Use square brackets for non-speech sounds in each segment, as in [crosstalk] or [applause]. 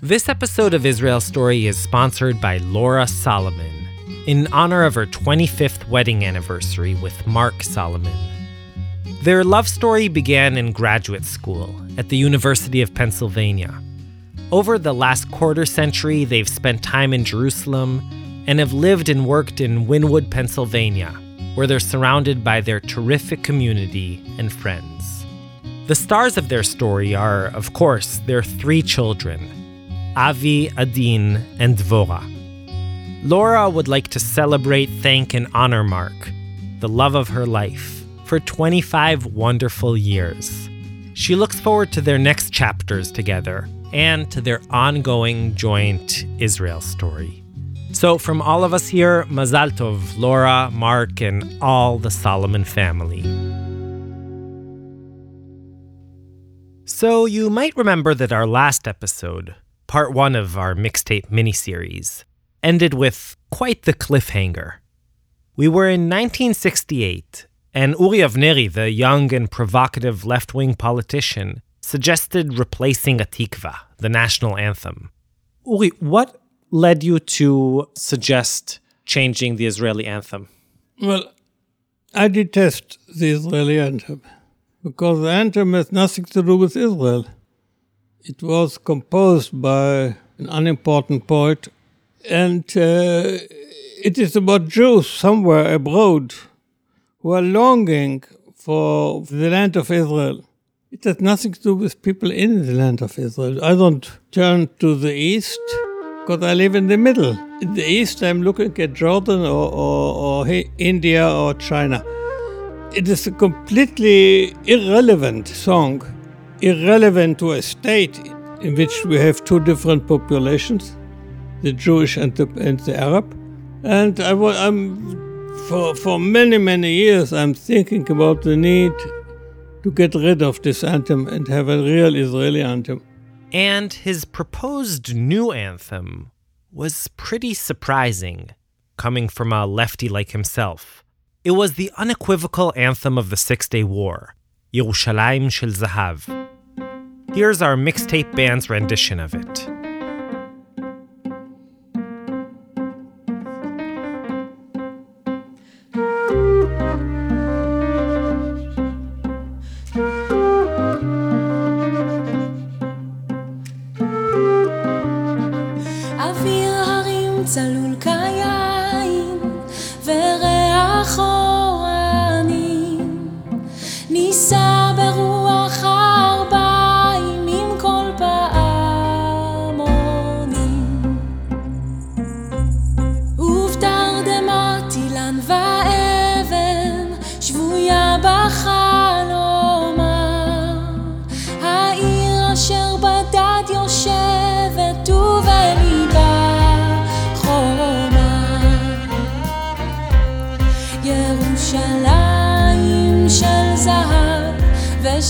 This episode of Israel Story is sponsored by Laura Solomon in honor of her 25th wedding anniversary with Mark Solomon. Their love story began in graduate school at the University of Pennsylvania. Over the last quarter century, they've spent time in Jerusalem and have lived and worked in Wynnewood, Pennsylvania, where they're surrounded by their terrific community and friends. The stars of their story are, of course, their three children Avi, Adin, and Dvora. Laura would like to celebrate, thank, and honor Mark, the love of her life, for 25 wonderful years. She looks forward to their next chapters together and to their ongoing joint Israel story. So, from all of us here, Mazal Tov, Laura, Mark, and all the Solomon family. So, you might remember that our last episode, part one of our mixtape miniseries, ended with quite the cliffhanger. We were in 1968, and Uri Avnery, the young and provocative left wing politician, suggested replacing Hatikva, the national anthem. Uri, what led you to suggest changing the Israeli anthem? Well, I detest the Israeli anthem because the anthem has nothing to do with Israel. It was composed by an unimportant poet, and uh, it is about Jews somewhere abroad who are longing for the land of Israel. It has nothing to do with people in the land of Israel. I don't turn to the east because I live in the middle. In the east, I'm looking at Jordan or, or, or India or China. It is a completely irrelevant song irrelevant to a state in which we have two different populations, the Jewish and the, and the Arab. And I, am for, for many, many years, I'm thinking about the need to get rid of this anthem and have a real Israeli anthem. And his proposed new anthem was pretty surprising, coming from a lefty like himself. It was the unequivocal anthem of the Six Day War, Yerushalayim Shel Zahav. Here's our mixtape band's rendition of it. צלול ורגע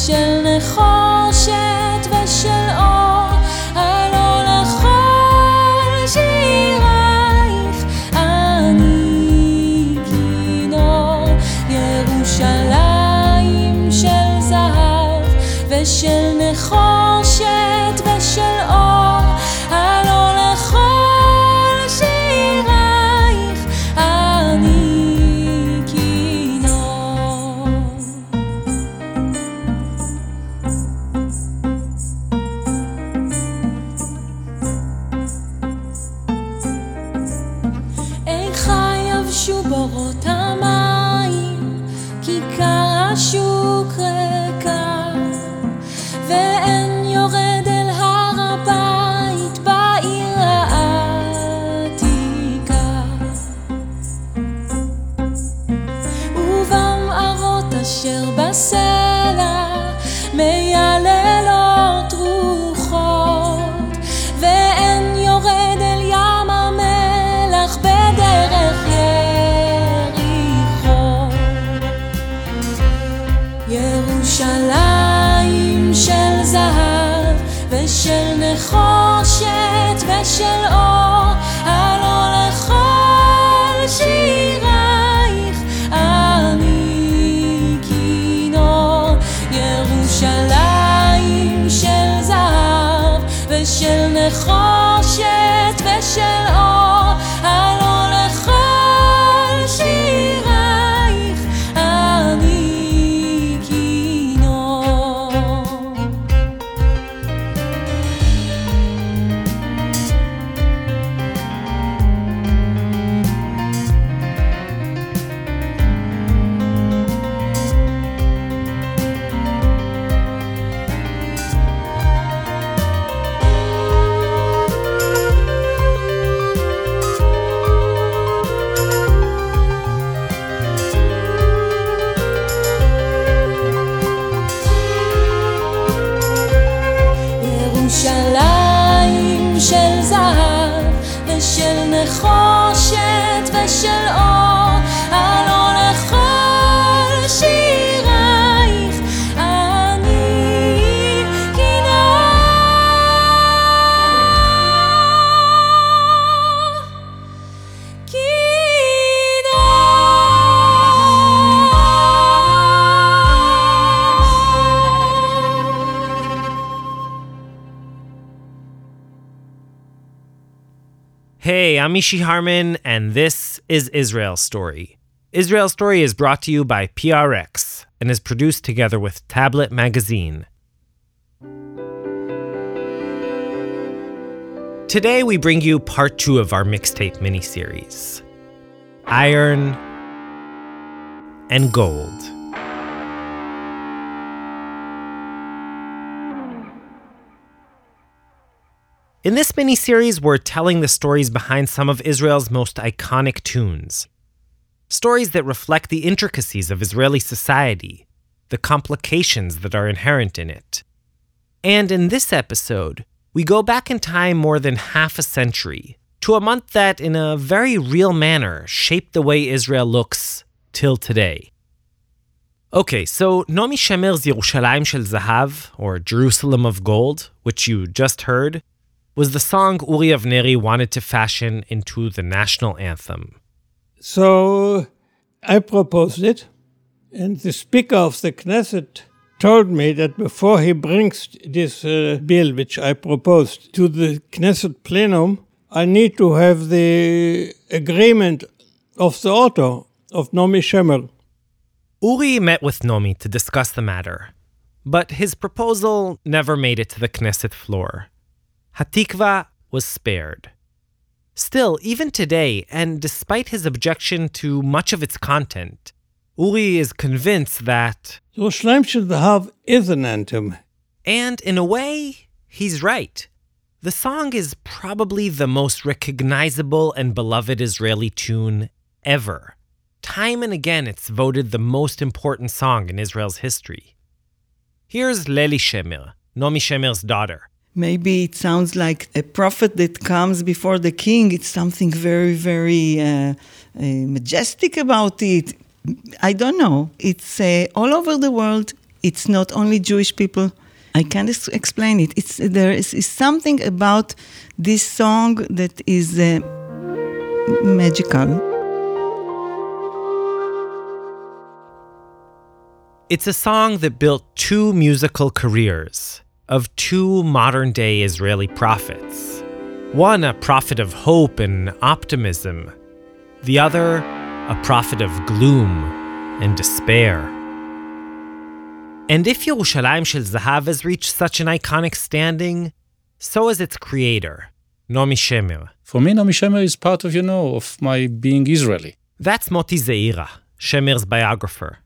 show. I'm Mishy Harman, and this is Israel Story. Israel Story is brought to you by PRX and is produced together with Tablet Magazine. Today, we bring you part two of our mixtape miniseries Iron and Gold. In this miniseries, we're telling the stories behind some of Israel's most iconic tunes. Stories that reflect the intricacies of Israeli society, the complications that are inherent in it. And in this episode, we go back in time more than half a century to a month that, in a very real manner, shaped the way Israel looks till today. Okay, so Naomi Shemer's Yerushalayim Shel Zahav, or Jerusalem of Gold, which you just heard, was the song Uri Avnery wanted to fashion into the national anthem. So I proposed it, and the Speaker of the Knesset told me that before he brings this uh, bill, which I proposed, to the Knesset plenum, I need to have the agreement of the author of Naomi Shemer. Uri met with Naomi to discuss the matter, but his proposal never made it to the Knesset floor. Hatikva was spared. Still, even today, and despite his objection to much of its content, Uri is convinced that, Yerushalayim Shel Zahav is an anthem. and in a way, he's right. The song is probably the most recognizable and beloved Israeli tune ever. Time and again, it's voted the most important song in Israel's history. Here's Leli Shemer, Naomi Shemer's daughter. Maybe it sounds like a prophet that comes before the king. It's something very, very uh, uh, majestic about it. I don't know. It's uh, all over the world. It's not only Jewish people. I can't explain it. It's there is, something about this song that is uh, magical. It's a song that built two musical careers of two modern day Israeli prophets. One a prophet of hope and optimism, the other a prophet of gloom and despair. And if Yerushalayim Shel Zahav has reached such an iconic standing, so has its creator, Naomi Shemer. For me, Naomi Shemer is part of, you know, of my being Israeli. That's Moti Zeira, Shemer's biographer.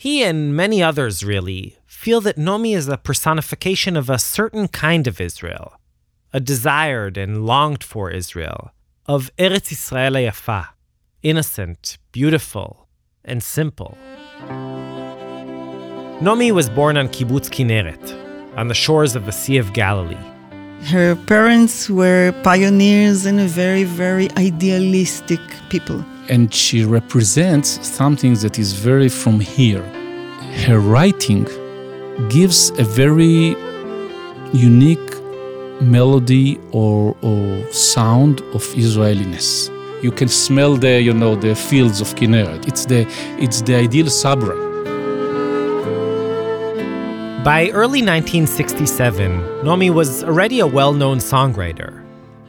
He and many others, really, feel that Naomi is a personification of a certain kind of Israel, a desired and longed for Israel, of Eretz Yisrael Yafa, innocent, beautiful, and simple. Naomi was born on Kibbutz Kinneret, on the shores of the Sea of Galilee. Her parents were pioneers and a very, very idealistic people. And she represents something that is very from here. Her writing gives a very unique melody or, or sound of Israeliness. You can smell the, you know, the fields of Kinneret. It's the, it's the ideal sabra. By early 1967, Naomi was already a well known songwriter.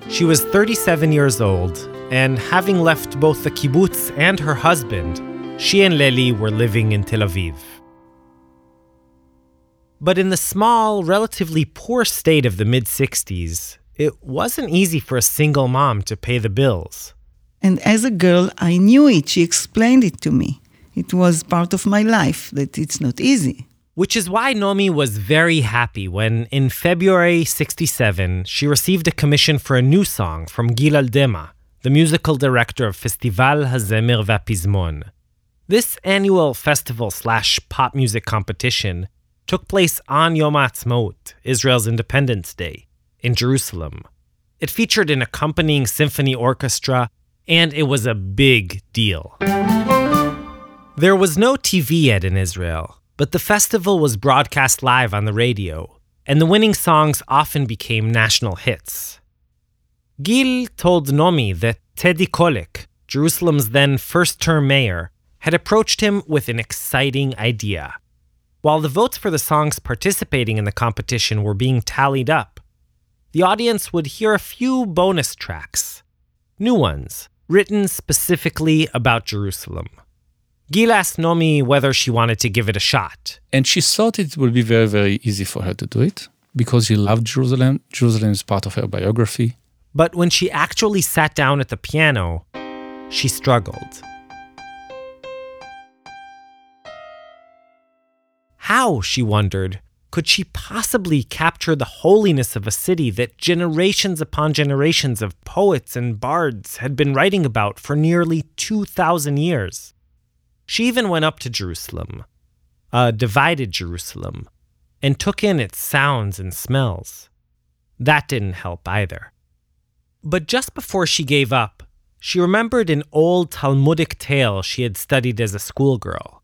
She was 37 years old, and having left both the kibbutz and her husband, she and Leli were living in Tel Aviv. But in the small, relatively poor state of the mid 60s, it wasn't easy for a single mom to pay the bills. And as a girl, I knew it. She explained it to me. It was part of my life that it's not easy. Which is why Naomi was very happy when, in February 67, she received a commission for a new song from Gil Aldema, the musical director of Festival Hazemer Vapizmon. This annual festival slash pop music competition took place on Yom Ha'atzmaut, Israel's Independence Day, in Jerusalem. It featured an accompanying symphony orchestra, and it was a big deal. There was no TV yet in Israel, but the festival was broadcast live on the radio, and the winning songs often became national hits. Gil told Naomi that Teddy Kollek, Jerusalem's then first term mayor, had approached him with an exciting idea. While the votes for the songs participating in the competition were being tallied up, the audience would hear a few bonus tracks, new ones, written specifically about Jerusalem. Gil asked Naomi whether she wanted to give it a shot. And she thought it would be very, very easy for her to do it because she loved Jerusalem. Jerusalem is part of her biography. But when she actually sat down at the piano, she struggled. How, she wondered, could she possibly capture the holiness of a city that generations upon generations of poets and bards had been writing about for nearly 2,000 years? She even went up to Jerusalem, a divided Jerusalem, and took in its sounds and smells. That didn't help either. But just before she gave up, she remembered an old Talmudic tale she had studied as a schoolgirl.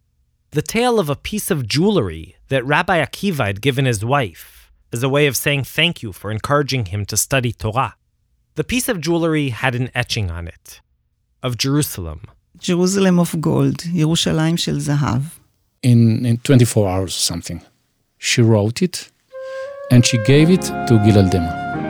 The tale of a piece of jewelry that Rabbi Akiva had given his wife as a way of saying thank you for encouraging him to study Torah. The piece of jewelry had an etching on it of Jerusalem. Jerusalem of gold, Yerushalayim shel zahav. In, in 24 hours or something. She wrote it and she gave it to Gil Aldema.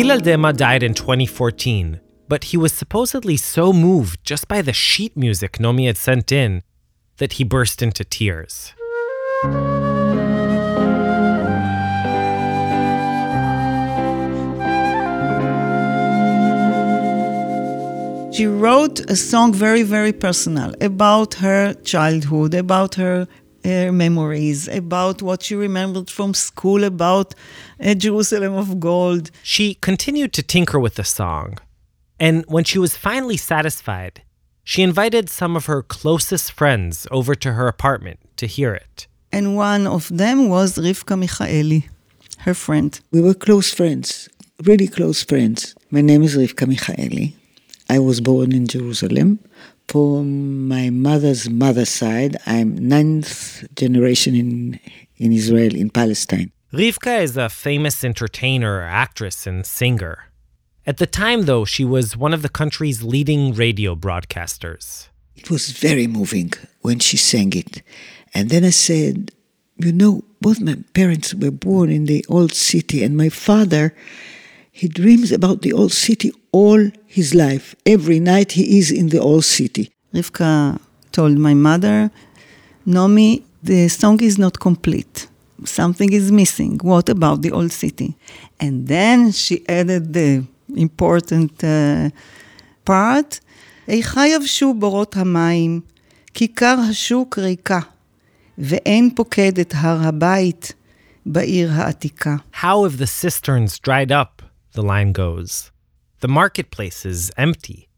Gil Aldema died in 2014, but he was supposedly so moved just by the sheet music Naomi had sent in that he burst into tears. She wrote a song very, very personal about her childhood, about her, her memories, about what she remembered from school, about uh, Jerusalem of gold. She continued to tinker with the song, and when she was finally satisfied, she invited some of her closest friends over to her apartment to hear it. And one of them was Rivka Michaeli, her friend. We were close friends, really close friends. My name is Rivka Michaeli. I was born in Jerusalem. For my mother's mother's side, I'm ninth generation in, in Israel, in Palestine. Rivka is a famous entertainer, actress, and singer. At the time, though, she was one of the country's leading radio broadcasters. It was very moving when she sang it. And then I said, You know, both my parents were born in the old city, and my father, he dreams about the old city all his life. Every night he is in the old city. Rivka told my mother, Naomi, the song is not complete. Something is missing. What about the old city? And then she added the important uh, part, איכה יבשו בורות המים, כיכר השוק ריקה, ואין פוקד את הר הבית בעיר העתיקה. How have the cisterns dried up, the line goes. The marketplace is empty,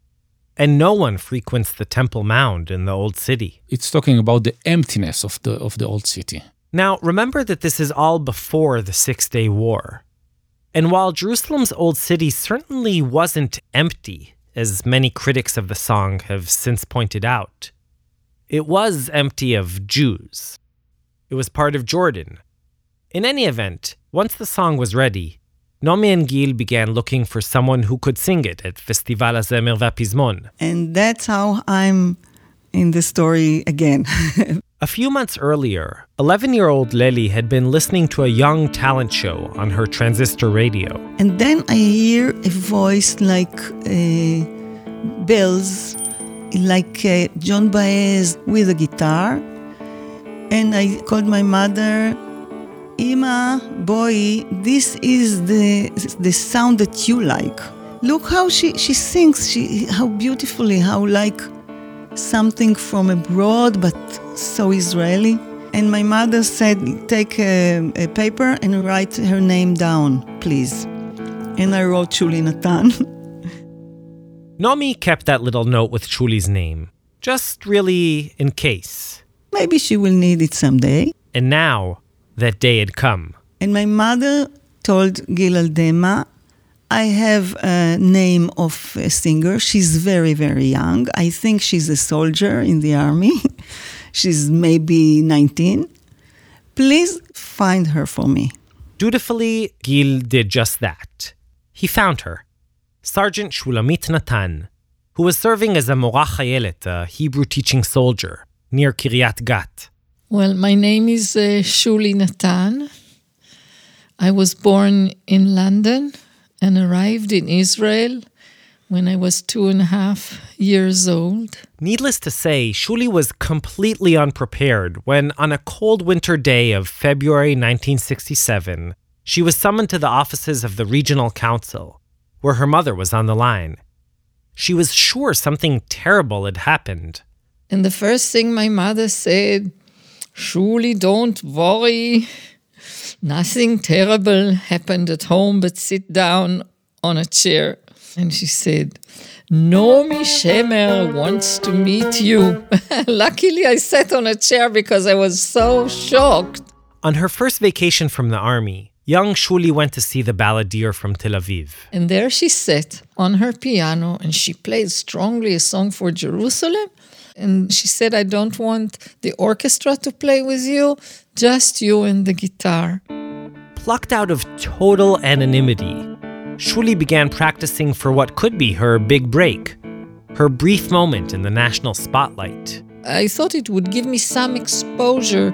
and no one frequents the Temple Mound in the Old City. It's talking about the emptiness of the, of the old city. Now, remember that this is all before the Six Day War. And while Jerusalem's Old City certainly wasn't empty, as many critics of the song have since pointed out, it was empty of Jews. It was part of Jordan. In any event, once the song was ready, Naomi and Gil began looking for someone who could sing it at Festival Hazemer Vapizmon. And that's how I'm in the story again. [laughs] A few months earlier, 11 year old Leli had been listening to a young talent show on her transistor radio. and then I hear a voice like uh, bells, like uh, Joan Baez with a guitar. And I called my mother, Ima, boy, this is the, the sound that you like. Look how she, she sings, she, how beautifully, how like something from abroad, but so Israeli. And my mother said, take a, a paper and write her name down, please. And I wrote Shuly Natan. [laughs] Naomi kept that little note with Shuly's name, just really in case. Maybe she will need it someday. And now, that day had come. And my mother told Gil Aldema, I have a name of a singer. She's very, very young. I think she's a soldier in the army. [laughs] she's maybe 19. Please find her for me. Dutifully, Gil did just that. He found her, Sergeant Shulamit Natan, who was serving as a Mora Chayelet, a Hebrew teaching soldier, near Kiryat Gat. Well, my name is uh, Shuly Natan. I was born in London and arrived in Israel when I was two and a half years old. Needless to say, Shuly was completely unprepared when, on a cold winter day of February 1967, she was summoned to the offices of the Regional Council, where her mother was on the line. She was sure something terrible had happened. And the first thing my mother said, Shuly, don't worry. Nothing terrible happened at home, but sit down on a chair. And she said, Naomi Shemer wants to meet you. [laughs] Luckily, I sat on a chair because I was so shocked. On her first vacation from the army, young Shuly went to see the balladeer from Tel Aviv. And there she sat on her piano and she played strongly a song for Jerusalem. And she said, I don't want the orchestra to play with you, just you and the guitar. Plucked out of total anonymity, Shuly began practicing for what could be her big break, her brief moment in the national spotlight. I thought it would give me some exposure,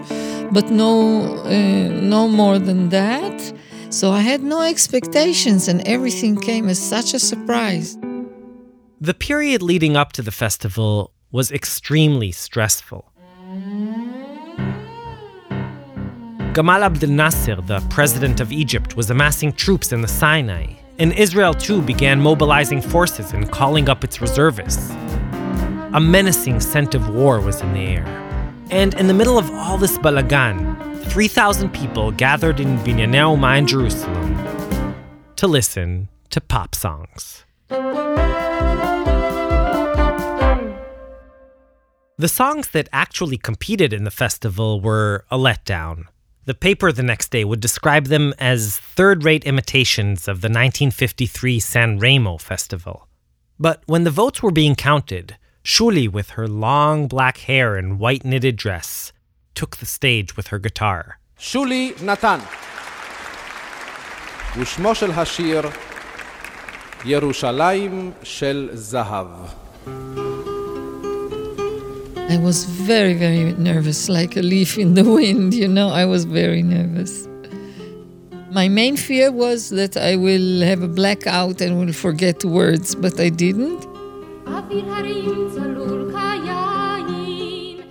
but no, uh, no more than that. So I had no expectations, and everything came as such a surprise. The period leading up to the festival was extremely stressful. Gamal Abdel Nasser, the president of Egypt, was amassing troops in the Sinai, and Israel too began mobilizing forces and calling up its reservists. A menacing scent of war was in the air. And in the middle of all this balagan, 3,000 people gathered in Binyanei Ha'uma in Jerusalem to listen to pop songs. The songs that actually competed in the festival were a letdown. The paper the next day would describe them as third rate imitations of the 1953 San Remo festival. But when the votes were being counted, Shuly, with her long black hair and white knitted dress, took the stage with her guitar. Shuly Natan. ושמו Hashir, השיר Shel Zahav. I was very, very nervous, like a leaf in the [laughs] wind, you know, I was very nervous. My main fear was that I will have a blackout and will forget words, but I didn't.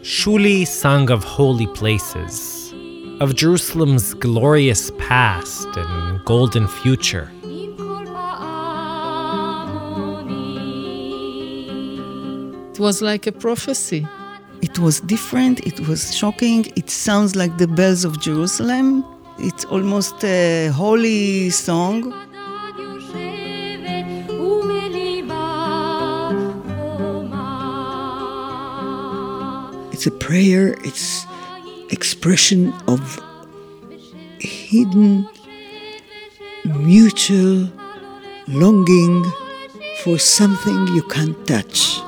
Shuly sung of holy places, of Jerusalem's glorious past and golden future. It was like a prophecy. It was different, it was shocking. It sounds like the bells of Jerusalem. It's almost a holy song. It's a prayer, it's expression of hidden mutual longing for something you can't touch.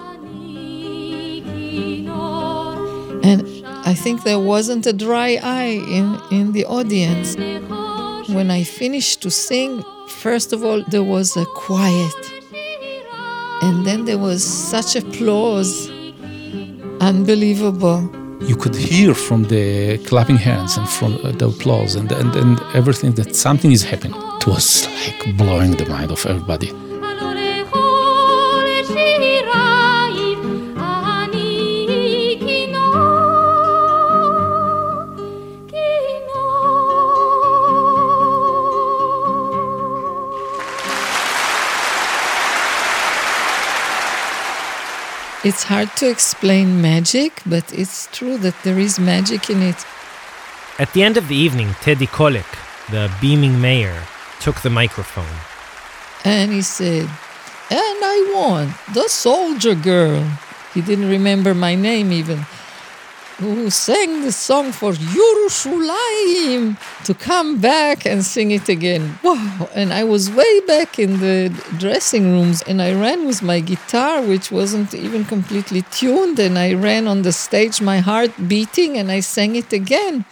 And I think there wasn't a dry eye in, in the audience. When I finished to sing, first of all, there was a quiet. And then there was such applause. Unbelievable. You could hear from the clapping hands and from uh, the applause and, and, and everything that something is happening. It was like blowing the mind of everybody. It's hard to explain magic, but it's true that there is magic in it. At the end of the evening, Teddy Kollek, the beaming mayor, took the microphone. And he said, And I want the soldier girl. He didn't remember my name even. Who sang the song for Yerushalayim to come back and sing it again. Wow. And I was way back in the dressing rooms and I ran with my guitar, which wasn't even completely tuned. And I ran on the stage, my heart beating, and I sang it again.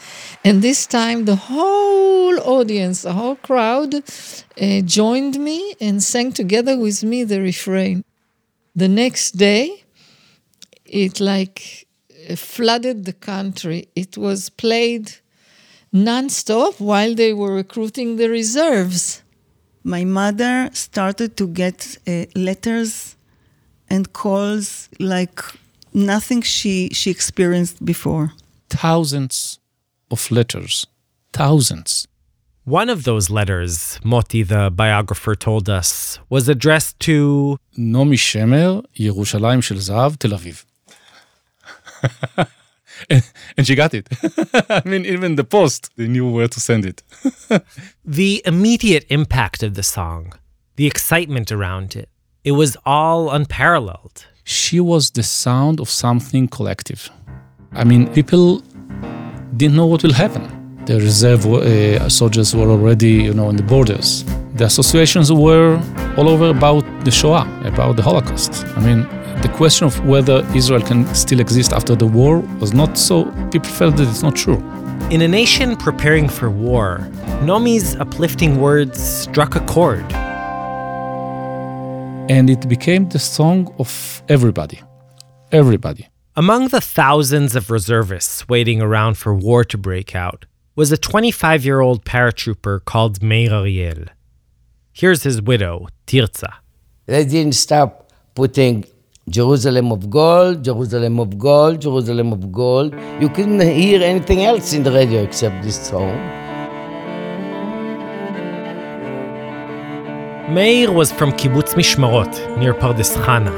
And this time, the whole audience, the whole crowd uh, joined me and sang together with me the refrain. The next day, it like uh, flooded the country. It was played nonstop while they were recruiting the reserves. My mother started to get uh, letters and calls like nothing she, she experienced before. Thousands of letters. Thousands. One of those letters, Moti, the biographer, told us, was addressed to Naomi Shemer, Yerushalayim Shel Zahav, Tel Aviv. [laughs] and, and she got it. [laughs] I mean, even the post, they knew where to send it. [laughs] the immediate impact of the song, the excitement around it. It was all unparalleled. she was the sound of something collective. I mean, people didn't know what will happen. The reserve uh, soldiers were already, you know, on the borders. The associations were all over about the Shoah, about the Holocaust. I mean, the question of whether Israel can still exist after the war was not so. People felt that it's not true. In a nation preparing for war, Naomi's uplifting words struck a chord. And it became the song of everybody. Everybody. Among the thousands of reservists waiting around for war to break out was a 25 year old paratrooper called Meir Ariel. Here's his widow, Tirza. They didn't stop putting Jerusalem of gold, Jerusalem of gold, Jerusalem of gold. You couldn't hear anything else in the radio except this song. Meir was from Kibbutz Mishmarot, near Pardes Chana.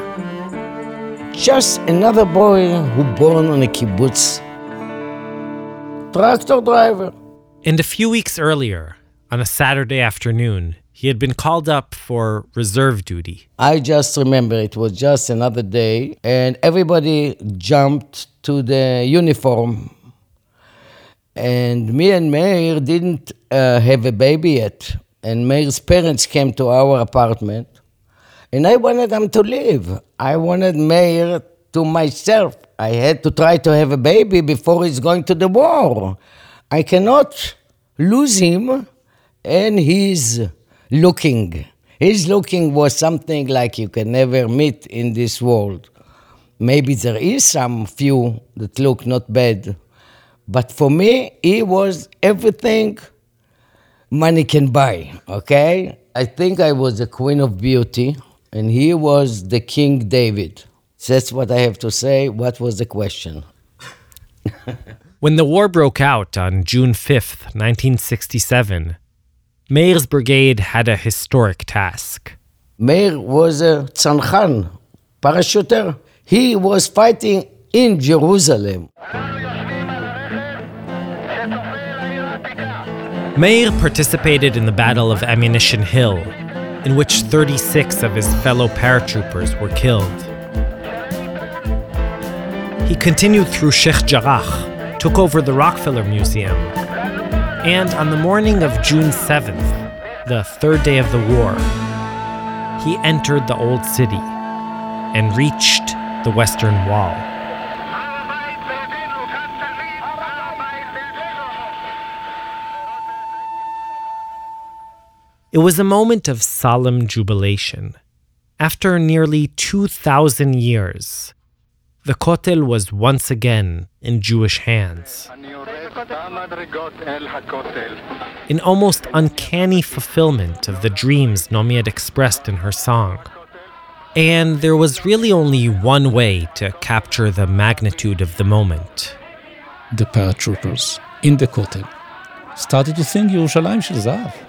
Just another boy who born on a kibbutz. Tractor driver. And a few weeks earlier, on a Saturday afternoon, he had been called up for reserve duty. I just remember it was just another day, and everybody jumped to the uniform. And me and Meir didn't uh, have a baby yet. And Meir's parents came to our apartment, and I wanted them to leave. I wanted Meir to myself. I had to try to have a baby before he's going to the war. I cannot lose him, and he's looking. His looking was something like you can never meet in this world. Maybe there is some few that look not bad, but for me, he was everything money can buy, okay? I think I was the queen of beauty, and he was the King David. That's what I have to say. What was the question? [laughs] When the war broke out on June 5th, 1967, Meir's brigade had a historic task. Meir was a tzanhan, parachuter. He was fighting in Jerusalem. Meir participated in the Battle of Ammunition Hill, in which 36 of his fellow paratroopers were killed. He continued through Sheikh Jarrah, took over the Rockefeller Museum, and on the morning of June 7th, the third day of the war, he entered the Old City and reached the Western Wall. It was a moment of solemn jubilation. After nearly 2,000 years, the Kotel was once again in Jewish hands. An almost uncanny fulfillment of the dreams Naomi had expressed in her song. And there was really only one way to capture the magnitude of the moment. The paratroopers in the Kotel started to sing Yerushalayim Shel Zahav.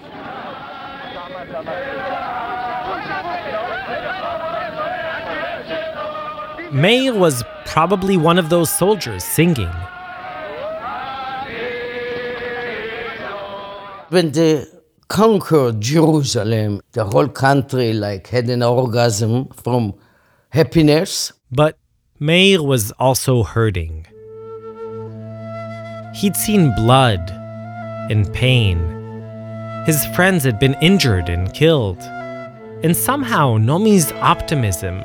Meir was probably one of those soldiers singing. When they conquered Jerusalem, the whole country like had an orgasm from happiness. But Meir was also hurting. He'd seen blood and pain. His friends had been injured and killed. And somehow Naomi's optimism,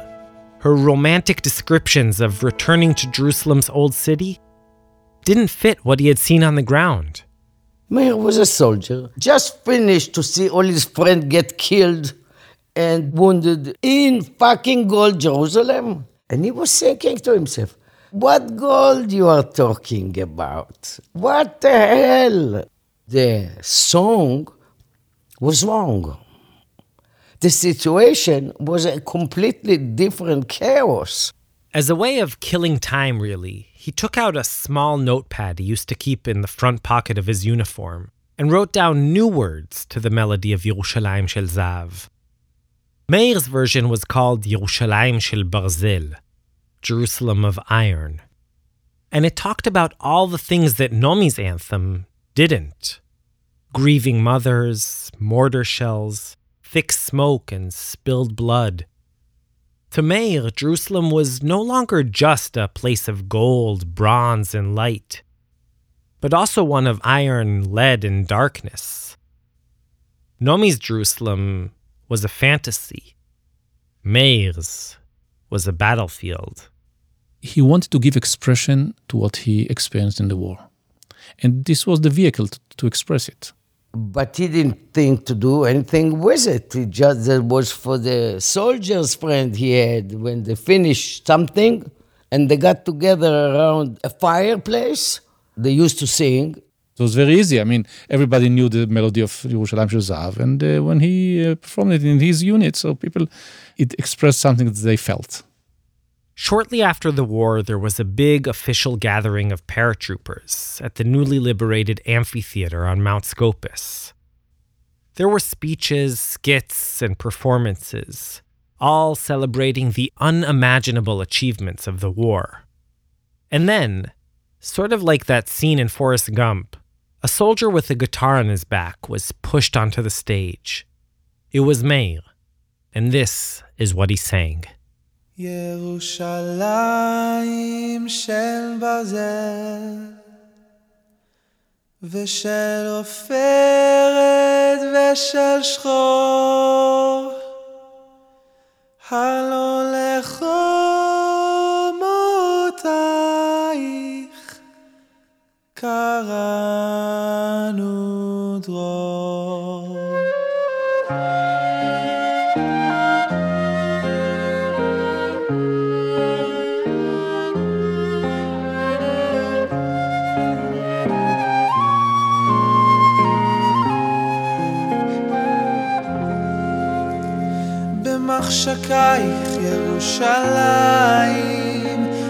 her romantic descriptions of returning to Jerusalem's old city, didn't fit what he had seen on the ground. Meir was a soldier, just finished to see all his friends get killed and wounded in fucking gold Jerusalem. And he was thinking to himself, what gold you are talking about? What the hell? The song was wrong. The situation was a completely different chaos. As a way of killing time, really, he took out a small notepad he used to keep in the front pocket of his uniform and wrote down new words to the melody of Yerushalayim Shel Zahav. Meir's version was called Yerushalayim Shel Barzel, Jerusalem of Iron. And it talked about all the things that Naomi's anthem didn't grieving mothers, mortar shells, thick smoke, and spilled blood. To Meir, Jerusalem was no longer just a place of gold, bronze, and light, but also one of iron, lead, and darkness. Naomi's Jerusalem was a fantasy. Meir's was a battlefield. He wanted to give expression to what he experienced in the war. And this was the vehicle to, to express it. But he didn't think to do anything with it. He just was for the soldiers' friend he had when they finished something and they got together around a fireplace. They used to sing. It was very easy. I mean, everybody knew the melody of Yerushalayim Shel Zahav, and uh, when he uh, performed it in his unit, so people, it expressed something that they felt. Shortly after the war, there was a big official gathering of paratroopers at the newly liberated amphitheater on Mount Scopus. There were speeches, skits, and performances, all celebrating the unimaginable achievements of the war. And then, sort of like that scene in Forrest Gump, a soldier with a guitar on his back was pushed onto the stage. It was Meir, and this is what he sang. ירושלים של ברזל ושל עופרת ושל שחור הלא לחומותייך קראנו במחשקייך ירושלים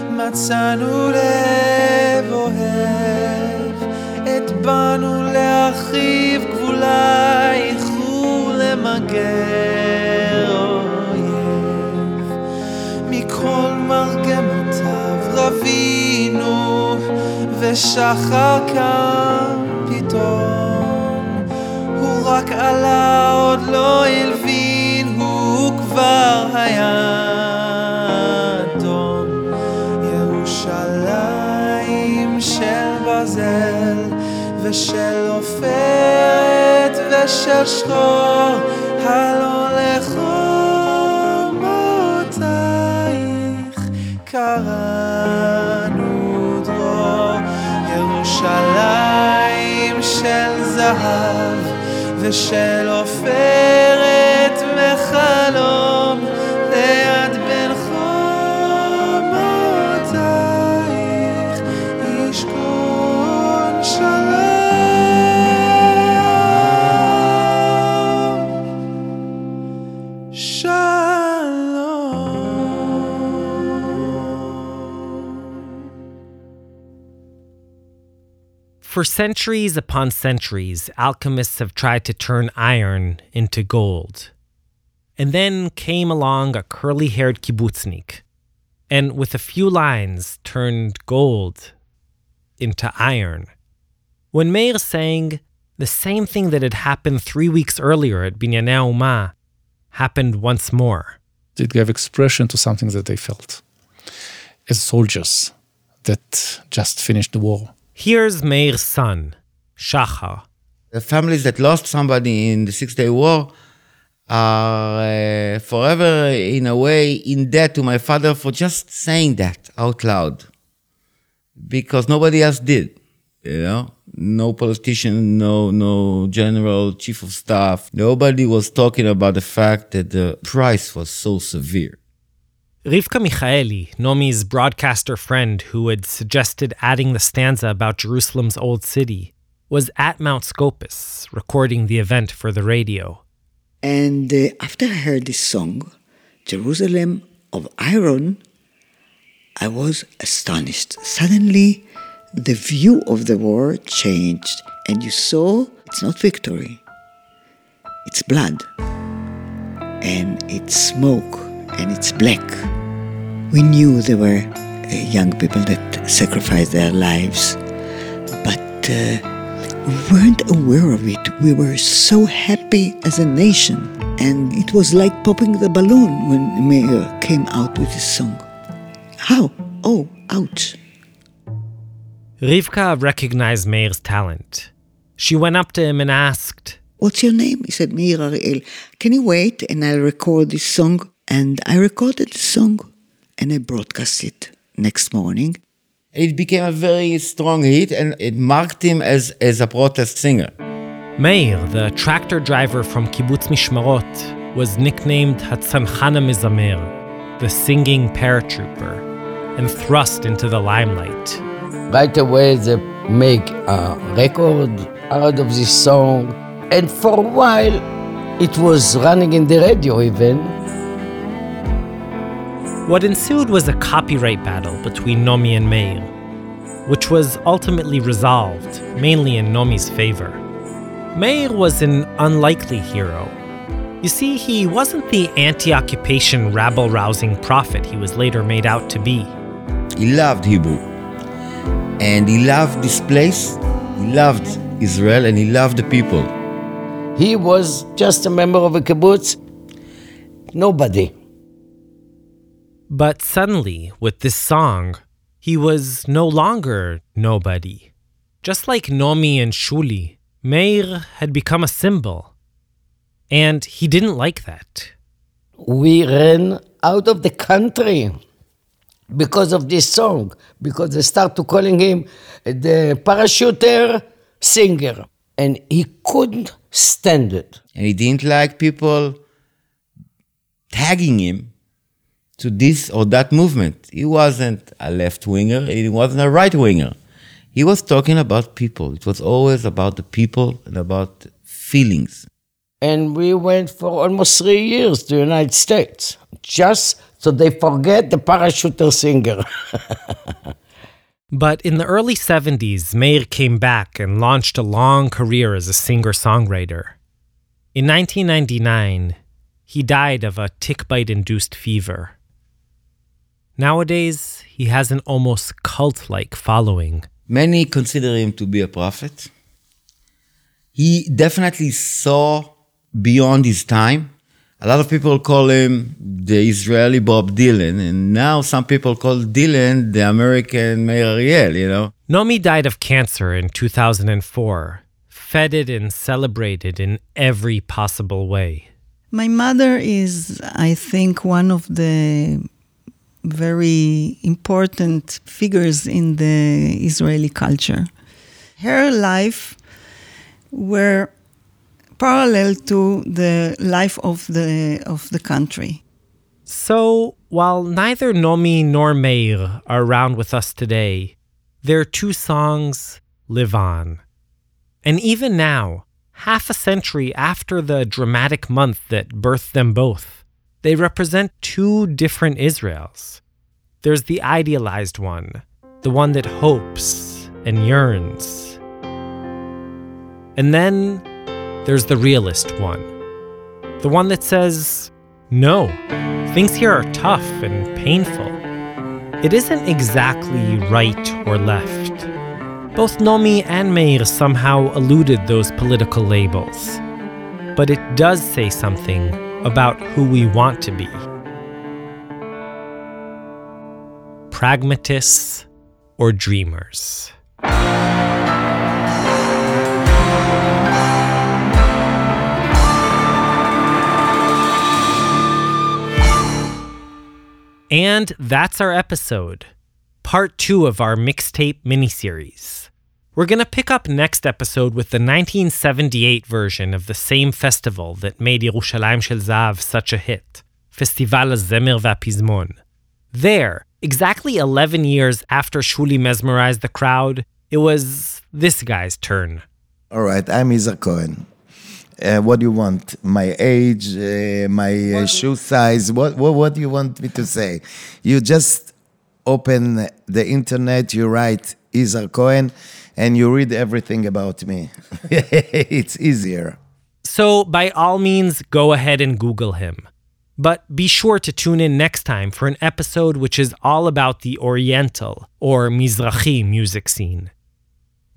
מצאנו לב אוהב. את באנו להרחיב גבולייך ולמגר אויב. מכל מרגמותיו רבינו ושחר קם פתאום. הוא רק עלה עוד לא הוא כבר היה אדום ירושלים של ברזל ושל עופרת ושל שחור הלא לחומותייך קראנו דרור. ירושלים של זהב ושל עופרת מחלום For centuries upon centuries, alchemists have tried to turn iron into gold. And then came along a curly haired kibbutznik, and with a few lines turned gold into iron. When Meir sang, the same thing that had happened three weeks earlier at Binyanei Uma happened once more. It gave expression to something that they felt as soldiers that just finished the war. Here's Meir's son, Shachar. The families that lost somebody in the Six Day War are uh, forever, in a way, in debt to my father for just saying that out loud. Because nobody else did, you know? No politician, no, no general, chief of staff. Nobody was talking about the fact that the price was so severe. Rivka Michaeli, Naomi's broadcaster friend who had suggested adding the stanza about Jerusalem's old city, was at Mount Scopus recording the event for the radio. And uh, after I heard this song, Jerusalem of Iron, I was astonished. Suddenly, the view of the war changed, and you saw it's not victory, it's blood, and it's smoke, and it's black. We knew there were uh, young people that sacrificed their lives, but uh, we weren't aware of it. We were so happy as a nation, and it was like popping the balloon when Meir came out with his song. How? Oh, ouch. Rivka recognized Meir's talent. She went up to him and asked, What's your name? He said, Meir Ariel. Can you wait and I'll record this song? And I recorded the song and I broadcast it next morning. It became a very strong hit and it marked him as, as a protest singer. Meir, the tractor driver from Kibbutz Mishmarot, was nicknamed Hatzanchan Mizamer, the singing paratrooper, and thrust into the limelight. Right away, they make a record out of this song, and for a while, it was running in the radio even. What ensued was a copyright battle between Naomi and Meir, which was ultimately resolved, mainly in Naomi's favor. Meir was an unlikely hero. You see, he wasn't the anti occupation rabble rousing prophet he was later made out to be. He loved Hebrew. And he loved this place, he loved Israel, and he loved the people. He was just a member of a kibbutz, nobody. But suddenly, with this song, he was no longer nobody. Just like Naomi and Shuly, Meir had become a symbol. And he didn't like that. We ran out of the country because of this song, because they started calling him the parachuter singer. And he couldn't stand it. And he didn't like people tagging him to this or that movement. He wasn't a left winger, he wasn't a right winger. He was talking about people. It was always about the people and about feelings. And we went for almost three years to the United States, just so they forget the parachuter singer. [laughs] But in the early 70s, Meir came back and launched a long career as a singer songwriter. In 1999, he died of a tick bite induced fever. Nowadays, he has an almost cult like following. Many consider him to be a prophet. He definitely saw beyond his time. A lot of people call him the Israeli Bob Dylan, and now some people call Dylan the American Meir Ariel, you know. Naomi died of cancer in 2004, feted and celebrated in every possible way. My mother is, I think, one of the very important figures in the Israeli culture. Her life were parallel to the life of the of the country. So, while neither Naomi nor Meir are around with us today, their two songs live on. And even now, half a century after the dramatic month that birthed them both, they represent two different Israels. There's the idealized one, the one that hopes and yearns, And then there's the realist one. The one that says, no, things here are tough and painful. It isn't exactly right or left. Both Naomi and Meir somehow eluded those political labels. But it does say something about who we want to be. Pragmatists or dreamers. And that's our episode, part two of our mixtape miniseries. We're going to pick up next episode with the 1978 version of the same festival that made Yerushalayim Shel Zahav such a hit, Festival HaZemer VaPizmon. There, exactly 11 years after Shuly mesmerized the crowd, it was this guy's turn. All right, I'm Izhar Cohen. Uh, what do you want? My age, uh, my uh, shoe size? What, what what do you want me to say? You just open the internet, you write Izhar Cohen, and you read everything about me. [laughs] it's easier. So, by all means, go ahead and Google him. But be sure to tune in next time for an episode which is all about the Oriental or Mizrahi music scene.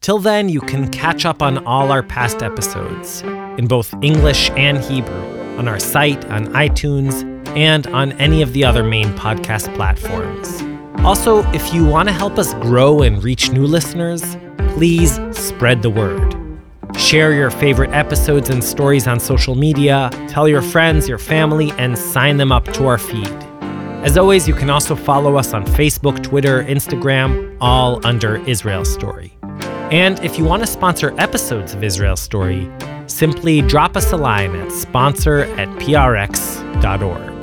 Till then, you can catch up on all our past episodes in both English and Hebrew on our site, on iTunes, and on any of the other main podcast platforms. Also, if you want to help us grow and reach new listeners, please spread the word. Share your favorite episodes and stories on social media, tell your friends, your family, and sign them up to our feed. As always, you can also follow us on Facebook, Twitter, Instagram, all under Israel Story. And if you want to sponsor episodes of Israel Story, simply drop us a line at sponsor at prx.org.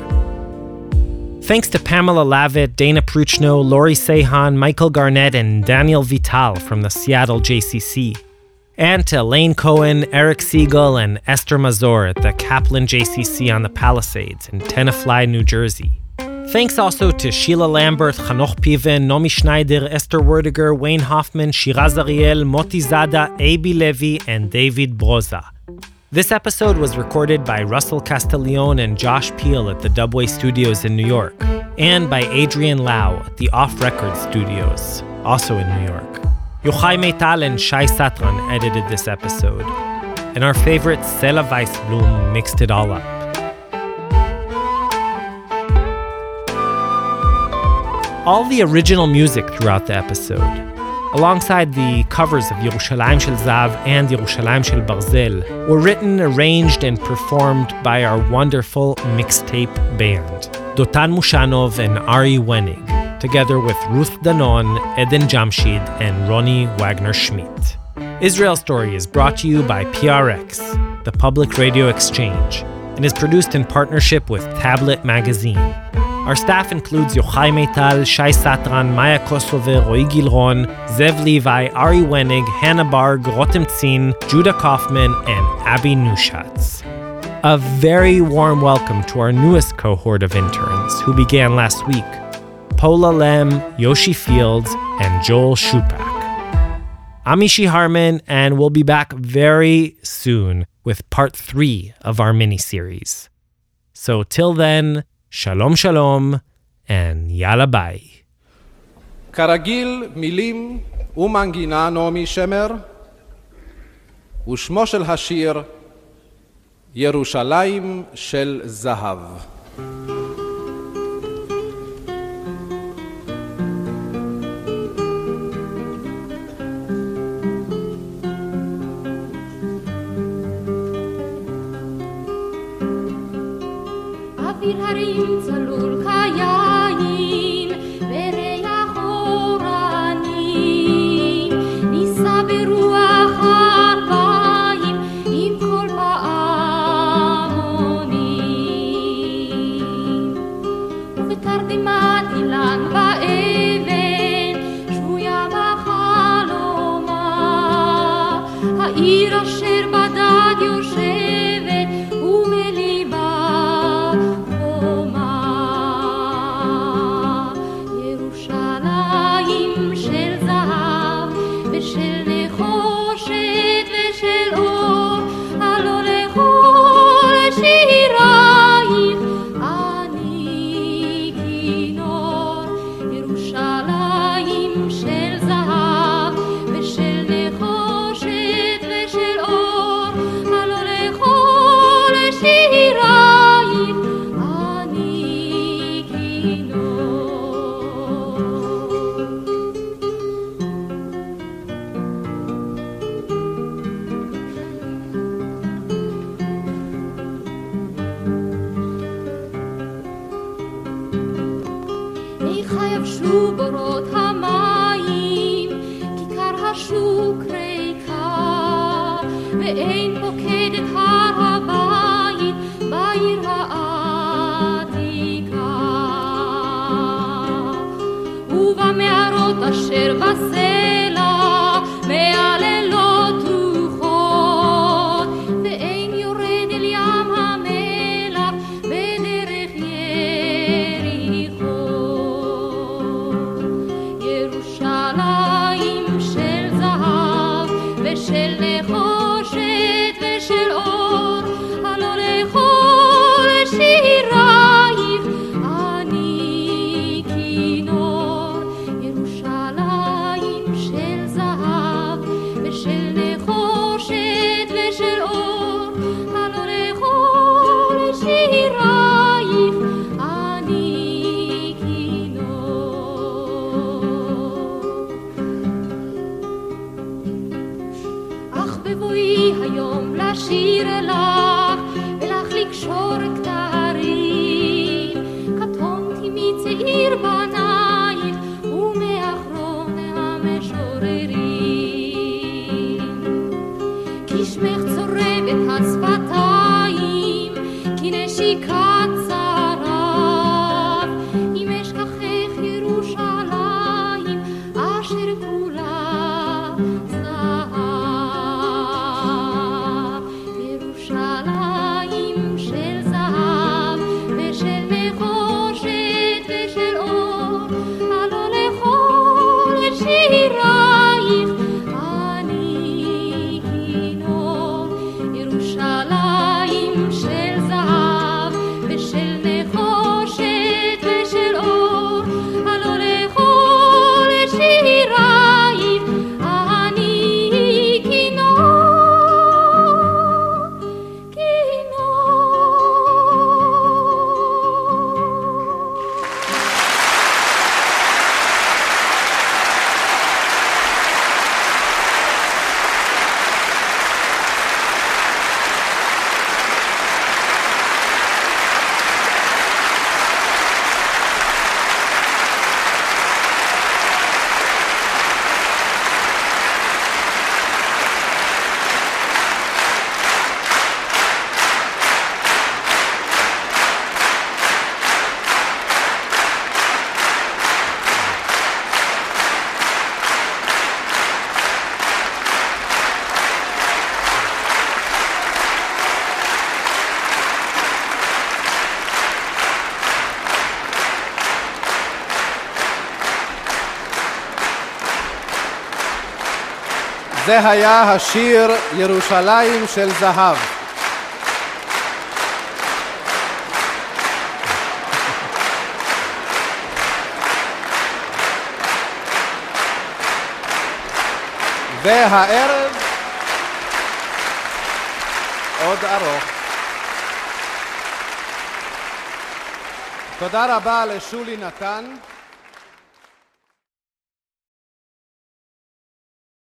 Thanks to Pamela Lavitt, Dana Pruchno, Lori Sehan, Michael Garnett, and Daniel Vital from the Seattle JCC. And to Elaine Cohen, Eric Siegel, and Esther Mazur at the Kaplan JCC on the Palisades in Tenafly, New Jersey. Thanks also to Sheila Lambert, Chanoch Piven, Nomi Schneider, Esther Werdiger, Wayne Hoffman, Shiraz Ariel, Moti Zada, A.B. Levy, and David Broza. This episode was recorded by Russell Castiglione and Josh Peel at the Dubway Studios in New York, and by Adrian Lau at the Off Record Studios, also in New York. Yochai Meital and Shai Satran edited this episode, and our favorite Sela Waisblum mixed it all up. all the original music throughout the episode, alongside the covers of Yerushalayim Shel Zahav and Yerushalayim Shel Barzel, were written, arranged, and performed by our wonderful mixtape band, Dotan Moshanov and Ari Wenig, together with Ruth Danon, Eden Djamchid, and Ronnie Wagner Schmidt. Israel Story is brought to you by PRX, the Public Radio Exchange, and is produced in partnership with Tablet Magazine. Our staff includes Yochai Meital, Shai Satran, Maya Kosover, Roy Gilron, Zev Levi, Ari Wenig, Hannah Barg, Rotem Tzin, Judah Kaufman, and Abby Nushatz. A very warm welcome to our newest cohort of interns who began last week Pola Lem, Yoshi Fields, and Joel Shupak. I'm Mishy Harman, and we'll be back very soon with part three of our mini series. So till then, Shalom Shalom, and Yalla Bye. כרגיל, מילים ומנגינה נעמי שמר, ושמו של השיר ירושלים של זהב. אוויר How do you? זה היה השיר ירושלים של זהב. והערב עוד ארוך. תודה רבה לשולי נתן.